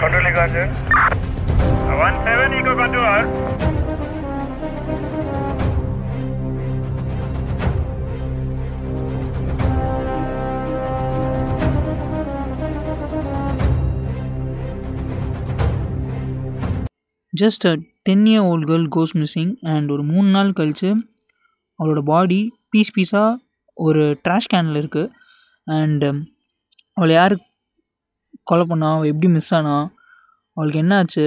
Control Control. One seven Eco Control. Just a ten year old girl goes missing and ஒரு மூணு நாள் கழித்து அவளோட பாடி பீஸ் பீஸாக ஒரு ட்ராஷ் கேனில் இருக்குது அண்டு அவளை யார் கொலை பண்ணா அவள் எப்படி மிஸ் ஆனா அவளுக்கு என்ன ஆச்சு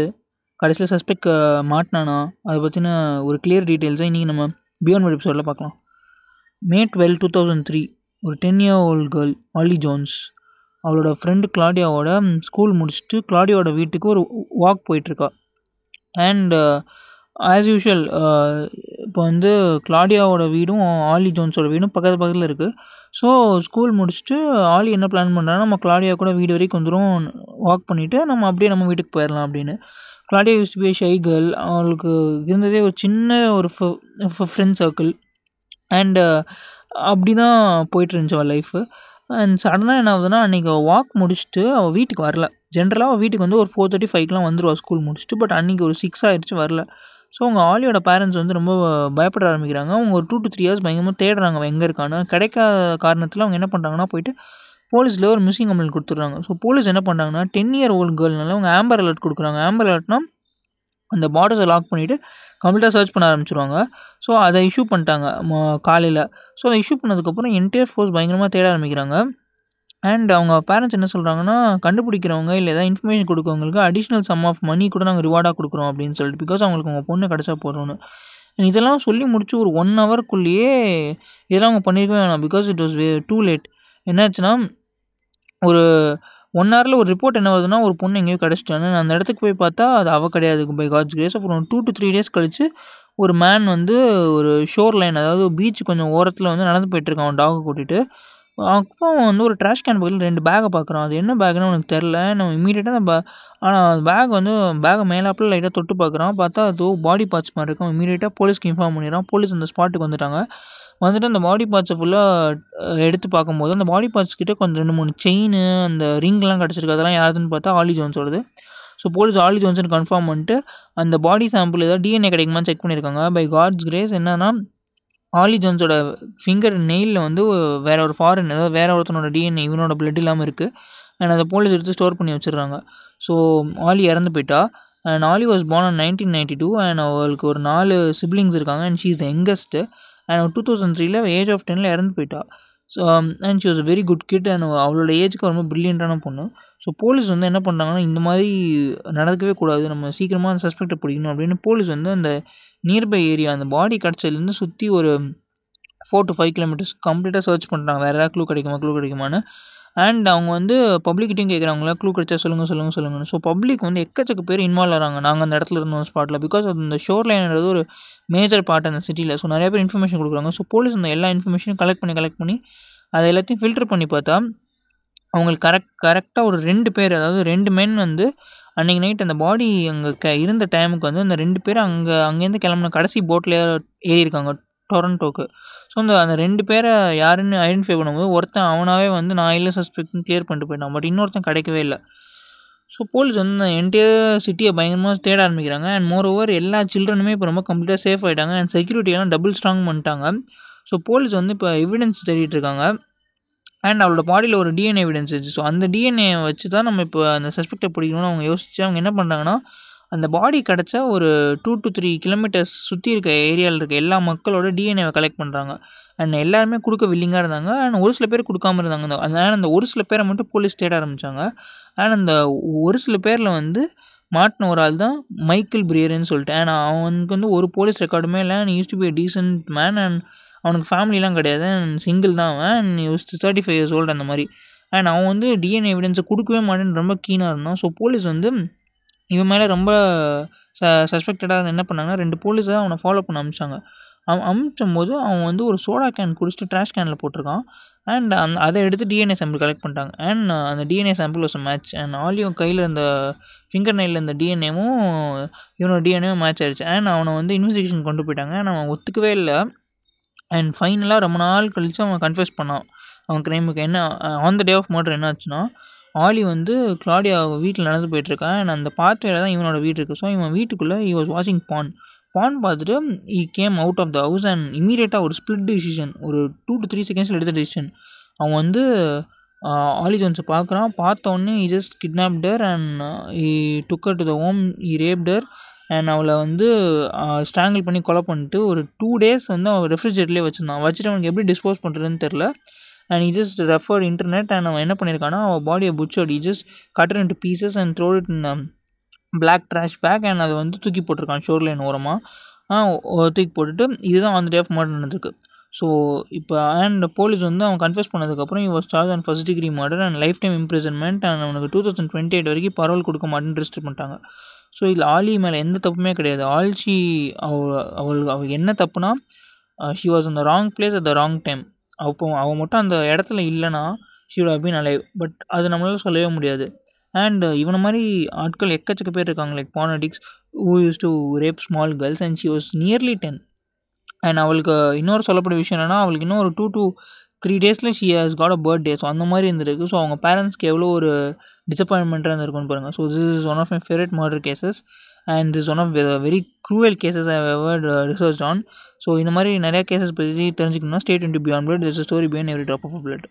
கடைசியில் சஸ்பெக்ட் மாட்டினானா? அதை பற்றின ஒரு கிளியர் டீட்டெயில்ஸை இன்றைக்கி நம்ம பியாண்ட் வெப் எபிசோடில் பார்க்கலாம். May twelve two thousand three ஒரு ten year old girl Allie Jones அவளோட ஃப்ரெண்டு கிளாடியாவோட ஸ்கூல் முடிச்சுட்டு கிளாடியாவோட வீட்டுக்கு ஒரு வாக் போயிட்டுருக்கா அண்ட் ஆஸ் uh, யூஷுவல் இப்போ வந்து கிளாடியாவோட வீடும் ஆலி ஜோன்ஸோட வீடும் பக்கத்து பக்கத்தில் இருக்குது ஸோ ஸ்கூல் முடிச்சுட்டு ஆலி என்ன பிளான் பண்ணுறான்னா நம்ம கிளாடியா கூட வீடு வரைக்கும் வந்துடும் வாக் பண்ணிவிட்டு நம்ம அப்படியே நம்ம வீட்டுக்கு போயிடலாம் அப்படின்னு. Claudia use be shy girl அவளுக்கு இருந்ததே ஒரு சின்ன ஒரு ஃப்ரெண்ட் சர்க்கிள் அண்டு அப்படி தான் போயிட்டு இருந்துச்சு அவள் லைஃபு அண்ட் சடனாக என்ன ஆகுதுன்னா அன்றைக்கி வாக் முடிச்சுட்டு அவள் வீட்டுக்கு வரல. ஜென்ரலாக அவள் வீட்டுக்கு வந்து ஒரு ஃபோர் தேர்ட்டி ஃபைவ்க்கெலாம் வந்துடுவா ஸ்கூல் முடிச்சுட்டு பட் அன்றைக்கி ஒரு சிக்ஸ் ஆயிடுச்சு வரல. ஸோ அவங்க ஆலியோட பேரண்ட்ஸ் வந்து ரொம்ப பயப்பட ஆரம்பிக்கிறாங்க. அவங்க ஒரு டூ டு த்ரீ இயர்ஸ் பயங்கரமாக தேடுறாங்க அவன் எங்கே இருக்கான்னு. கிடைக்காத காரணத்தில் அவங்க என்ன பண்ணுறாங்கன்னா போயிட்டு போலீஸில் ஒரு மிஸ்ஸிங் கம்ப்ளைண்ட் கொடுத்துட்றாங்க. ஸோ போலீஸ் என்ன பண்ணுறாங்கன்னா டென் இயர் ஓல்டு கேர்ள்னால அவங்க ஆம்பர் அலர்ட் கொடுக்குறாங்க. ஆம்பர் அலர்ட்னா அந்த பார்டர்ஸை லாக் பண்ணிவிட்டு கம்ப்ளீட்டாக சர்ச் பண்ண ஆரம்பிச்சிருவாங்க. ஸோ அதை இஷ்யூ பண்ணிட்டாங்க காலையில். ஸோ அதை இஷ்யூ பண்ணதுக்கப்புறம் என்டையர் ஃபோர்ஸ் பயங்கரமாக தேட ஆரம்பிக்கிறாங்க. அண்ட் அவங்க பேரண்ட்ஸ் என்ன சொல்கிறாங்கன்னா கண்டுபிடிக்கிறவங்க இல்லை ஏதாவது இன்ஃபர்மேஷன் கொடுக்கவங்களுக்கு அடிஷ்னல் சம் ஆஃப் மணி கூட நாங்கள் ரிவார்டாக கொடுக்குறோம் அப்படின்னு சொல்லிட்டு பிகாஸ் அவங்களுக்கு அவங்க பொண்ணு கிடச்சா போகிறோன்னு இதெல்லாம் சொல்லி முடிச்சு ஒரு ஒன் ஹவருக்குள்ளேயே இதெல்லாம் அவங்க பண்ணியிருக்கவே வேணாம் because it was way too late என்னாச்சுன்னா ஒரு ஒன் ஹவரில் ஒரு ரிப்போர்ட் என்ன வருதுன்னா ஒரு பொண்ணு எங்கேயோ கிடச்சிட்டான்னு. அந்த இடத்துக்கு போய் பார்த்தா அது அவ கிடையாது பை காட்ஸ் கிரேஸ் அப்புறம் டூ டு த்ரீ டேஸ் கழித்து ஒரு மேன் வந்து ஒரு ஷோர் லைன் அதாவது பீச் கொஞ்சம் ஓரத்தில் வந்து நடந்து போயிட்டுருக்கான் அவன் டாகை கூட்டிகிட்டு அப்போ வந்து ஒரு ட்ராஷ் கேன் பக்கத்தில் ரெண்டு பேக்கை பார்க்குறான் அது என்ன பேக்னு அவனுக்கு தெரில நம்ம இமீடியட்டாக அந்த பே ஆனால் அந்த பேக் வந்து பேக்கை மேலாப்பில் லைட்டாக தொட்டு பார்க்குறான் பார்த்தா அது பாடி பார்ட்ஸ் மாதிரி இருக்கும் இமீடியட்டாக போலீஸ்க்கு இன்ஃபார்ம் பண்ணிடுறான். போலீஸ் அந்த ஸ்பாட்டுக்கு வந்துட்டாங்க. வந்துட்டு அந்த பாடி பார்ட்ஸை ஃபுல்லாக எடுத்து பார்க்கும்போது அந்த பாடி பார்ட்ஸ் கிட்டே கொஞ்சம் ரெண்டு மூணு செயின் அந்த ரிங்லாம் கிடச்சிருக்கு. அதெல்லாம் யாருதுன்னு பார்த்தா ஆலி ஜோன்ஸோடது. ஸோ போலீஸ் ஆலி ஜோன்ஸ்னு கன்ஃபார்ம் பண்ணிட்டு அந்த பாடி சாம்பிள் ஏதாவது டிஎன்ஏ கிடைக்குமான்னு செக் பண்ணியிருக்காங்க. பை காட்ஸ் கிரேஸ் என்னன்னா ஆலி ஜோன்ஸோட ஃபிங்கர் நெயிலில் வந்து வேற ஒரு ஃபாரின் அதாவது வேற ஒருத்தனோட டிஎன்ஏ இவனோட பிளட் இல்லாமல் இருக்குது அண்ட் அதை போலீஸ் எடுத்து ஸ்டோர் பண்ணி வச்சிடுறாங்க. ஸோ ஆலி இறந்து போயிட்டா. And Ally was born on nineteen ninety two and அவளுக்கு ஒரு நாலு சிப்ளிங்ஸ் இருக்காங்க. And she is the youngest and two thousand த்ரீல ஏஜ் ஆஃப் டெனில் இறந்து போயிட்டா. So and she was very good kid and அவளோட ஏஜுக்கு ரொம்ப ப்ரில்லியண்ட்டான பொண்ணு. ஸோ போலீஸ் வந்து என்ன பண்ணுறாங்கன்னா இந்த மாதிரி நடக்கவே கூடாது நம்ம சீக்கிரமாக அந்த சஸ்பெக்டை பிடிக்கணும் அப்படின்னு போலீஸ் வந்து அந்த நியர்பை ஏரியா அந்த பாடி கிடச்சதுலேருந்து சுற்றி ஒரு ஃபோர் டு ஃபைவ் கிலோமீட்டர்ஸ் கம்ப்ளீட்டாக சர்ச் பண்ணுறாங்க வேறு ஏதாவது க்ளூ கிடைக்குமா க்ளூ கிடைக்குமான்னு. அண்ட் அவங்க வந்து பப்ளிக்கிட்டையும் கேட்குறாங்களா க்ளூ கிடைச்சா சொல்லுங்கள் சொல்லுங்கள் சொல்லுங்கன்னு. ஸோ பப்ளிக் வந்து எக்கச்சக்க பேர் இன்வால்வ் ஆகிறாங்க நாங்கள் அந்த இடத்துல இருந்தோம் ஸ்பாட்டில் பிகாஸ் அது இந்த ஷோர் லைன்றது ஒரு மேஜர் பார்ட் அந்த சிட்டியில் ஸோ நிறைய பேர் இன்ஃபர்மேஷன் கொடுக்குறாங்க. ஸோ போலீஸ் அந்த எல்லா இன்ஃபர்மேஷனும் கலெக்ட் பண்ணி கலெக்ட் பண்ணி அதை எல்லாத்தையும் ஃபில்டர் பண்ணி பார்த்தா அவங்களுக்கு கரெக்ட் கரெக்டாக ஒரு ரெண்டு பேர் அதாவது ரெண்டு மென் வந்து அன்றைக்கி நைட் அந்த பாடி அங்கே க இருந்த டைமுக்கு வந்து அந்த ரெண்டு பேர் அங்கே அங்கேருந்து கிளம்புன கடைசி போட்டில் ஏறியிருக்காங்க. டொரண்டோக்கு ஸோ அந்த அந்த ரெண்டு பேரை யாருன்னு ஐடென்டிஃபை பண்ணும்போது ஒருத்தன் அவனாகவே வந்து நான் இல்லை சஸ்பெக்ட்னு கிளியர் பண்ணிட்டு போயிட்டான். பட் இன்னொருத்தன் கிடைக்கவே இல்லை. ஸோ போலீஸ் வந்து அந்த என்டையர் சிட்டியை பயங்கரமாக தேட ஆரம்பிக்கிறாங்க. அண்ட் மோர் ஓவர் எல்லா சில்ட்ரனுமே இப்போ ரொம்ப கம்ப்ளீட்டாக சேஃப் ஆகிட்டாங்க அண்ட் செக்யூரிட்டியெல்லாம் டபுள் ஸ்ட்ராங் பண்ணிட்டாங்க. ஸோ போலீஸ் வந்து இப்போ எவிடன்ஸ் தேடிட்டு இருக்காங்க. அண்ட் அவளோட பாடியில் ஒரு டிஎன்ஏ எவிடன்ஸ் இருந்துச்சு. ஸோ அந்த டிஎன்ஏ வச்சு தான் நம்ம இப்போ அந்த சஸ்பெக்டை பிடிக்கணும்னு அவங்க யோசிச்சு அவங்க என்ன பண்ணுறாங்கன்னா அந்த பாடி கிடச்சா ஒரு டூ டு த்ரீ கிலோமீட்டர்ஸ் சுற்றி இருக்க ஏரியாவில் இருக்க எல்லா மக்களோட டிஎன்ஏவை கலெக்ட் பண்ணுறாங்க அண்ட் எல்லாருமே கொடுக்க வில்லிங்காக இருந்தாங்க. அண்ட் ஒரு சில பேர் கொடுக்காம இருந்தாங்க. அந்த அதனால் அந்த ஒரு சில பேரை மட்டும் போலீஸ் தேட ஆரம்பித்தாங்க அண்ட் அந்த ஒரு சில பேரில் வந்து மாட்டின ஒரு ஆள் தான் மைக்கேல் பிரியர்னு சொல்லிட்டு. அண்ட் அவனுக்கு வந்து ஒரு போலீஸ் ரெக்கார்டுமே இல்லை. And use to be decent man and அவனுக்கு ஃபேமிலிலாம் கிடையாது. அண்ட் சிங்கிள் தான் அவன். And use thirty five years old அந்த மாதிரி. அண்ட் அவன் வந்து டிஎன்ஏ எவிடன்ஸை கொடுக்கவே மாட்டேன்னு ரொம்ப கீனாக இருந்தான். ஸோ போலீஸ் வந்து இவன் மேலே ரொம்ப ச சஸ்பெக்டடாக என்ன பண்ணாங்கன்னா ரெண்டு போலீஸை அவனை ஃபாலோ பண்ண அமிச்சாங்க. அவன் அமிச்சும் போது அவன் வந்து ஒரு சோடா கேன் குடிச்சிட்டு ட்ராஷ் கேனில் போட்டிருக்கான். அண்ட் அந்த அதை எடுத்து டிஎன்ஏ சாம்பிள் கலெக்ட் பண்ணிட்டாங்க. அண்ட் அந்த DNA sample was match and ஆலியும் கையில் இந்த ஃபிங்கர் நெயில் இந்த டிஎன்ஏவும் இவனோட டிஎன்ஏவும் மேட்ச் ஆயிடுச்சு. அண்ட் அவனை வந்து இன்வெஸ்டிகேஷன் கொண்டு போயிட்டாங்க. அண்ட் அவன் ஒத்துக்கவே இல்லை. அண்ட் ஃபைனலாக ரொம்ப நாள் கழித்து அவன் கன்ஃபியூஸ் பண்ணான். அவன் க்ரைமுக்கு என்ன on the day of murder என்ன ஆச்சுன்னா ஆலி வந்து கிளாடியா வீட்டில் நடந்து போயிட்டுருக்கான். அண்ட் அந்த பாத்வேல தான் இவனோட வீடு இருக்குது ஸோ இவன் வீட்டுக்குள்ளே ஈ வாஸ் வாட்சிங் பான் பான் பார்த்துட்டு he came out of the house and இமீடியட்டாக ஒரு ஸ்பிளிட் டிசிஷன் ஒரு டூ டு த்ரீ செகண்ட்ஸில் எடுத்த டிசிஷன் அவன் வந்து ஆலி ஜோன்ஸை பார்க்குறான். பார்த்த உடனே just kidnapped her and he took her to the home he raped her and அவளை வந்து ஸ்ட்ராங்கிள் பண்ணி கொலை பண்ணிட்டு ஒரு டூ டேஸ் வந்து அவன் ரெஃப்ரிஜரேட்டர்லேயே வச்சுருந்தான். வச்சுட்டு அவனுக்கு எப்படி டிஸ்போஸ் பண்ணுறதுன்னு தெரில and he just referred internet and அவன் என்ன பண்ணியிருக்கான்னா அவன் பாடியை butchered he just cut her into pieces and throwed it in black trash bag and அதை வந்து தூக்கி போட்டிருக்கான் ஷோர் லைன் ஓரமாக தூக்கி போட்டுட்டு இதுதான் அந்த டே ஆஃப் மர்டர் நடந்திருக்கு. ஸோ இப்போ அண்ட் போலீஸ் வந்து அவன் கன்ஃபியூஸ் பண்ணதுக்கப்புறம் இவர் charge and first degree murder and life time imprisonment and அவனுக்கு டூ தௌசண்ட் டுவெண்ட்டி எயிட் வரைக்கும் பரவல் கொடுக்க மாட்டேன்னு ரிஜிஸ்டர் பண்ணிட்டாங்க. ஸோ இதில் ஆலி மேலே எந்த தப்புமே கிடையாது. ஆல்ஷி அவ அவள் அவள் என்ன தப்புனா ஷி வாஸ் அந்த wrong place at the wrong time அப்போ அவள் மட்டும் அந்த இடத்துல இல்லைன்னா ஷீட் ஹவ் அலைவ். பட் அது நம்மளால சொல்லவே முடியாது. அண்ட் இவனை மாதிரி ஆட்கள் எக்கச்சக்க பேர் இருக்காங்க. Like fanatics who use to rape small girls and she was nearly ten and அவளுக்கு இன்னொரு சொல்லப்பட்ட விஷயம் என்னென்னா அவளுக்கு இன்னும் ஒரு டூ டூ த்ரீ டேஸில் she has got a birthday so அந்த மாதிரி இருந்திருக்கு. ஸோ அவங்க பேரண்ட்ஸ்க்கு எவ்வளோ ஒரு டிசப்பாயின்மெண்ட்டாக இருந்திருக்குன்னு பாருங்கள் so this is one of my favourite murder cases and this one of very cruel cases I ever research on so இந்த மாதிரி நிறையா கேசஸ் பற்றி தெரிஞ்சுக்கணும்னா stayed into beyond blood this story beyond every drop of blood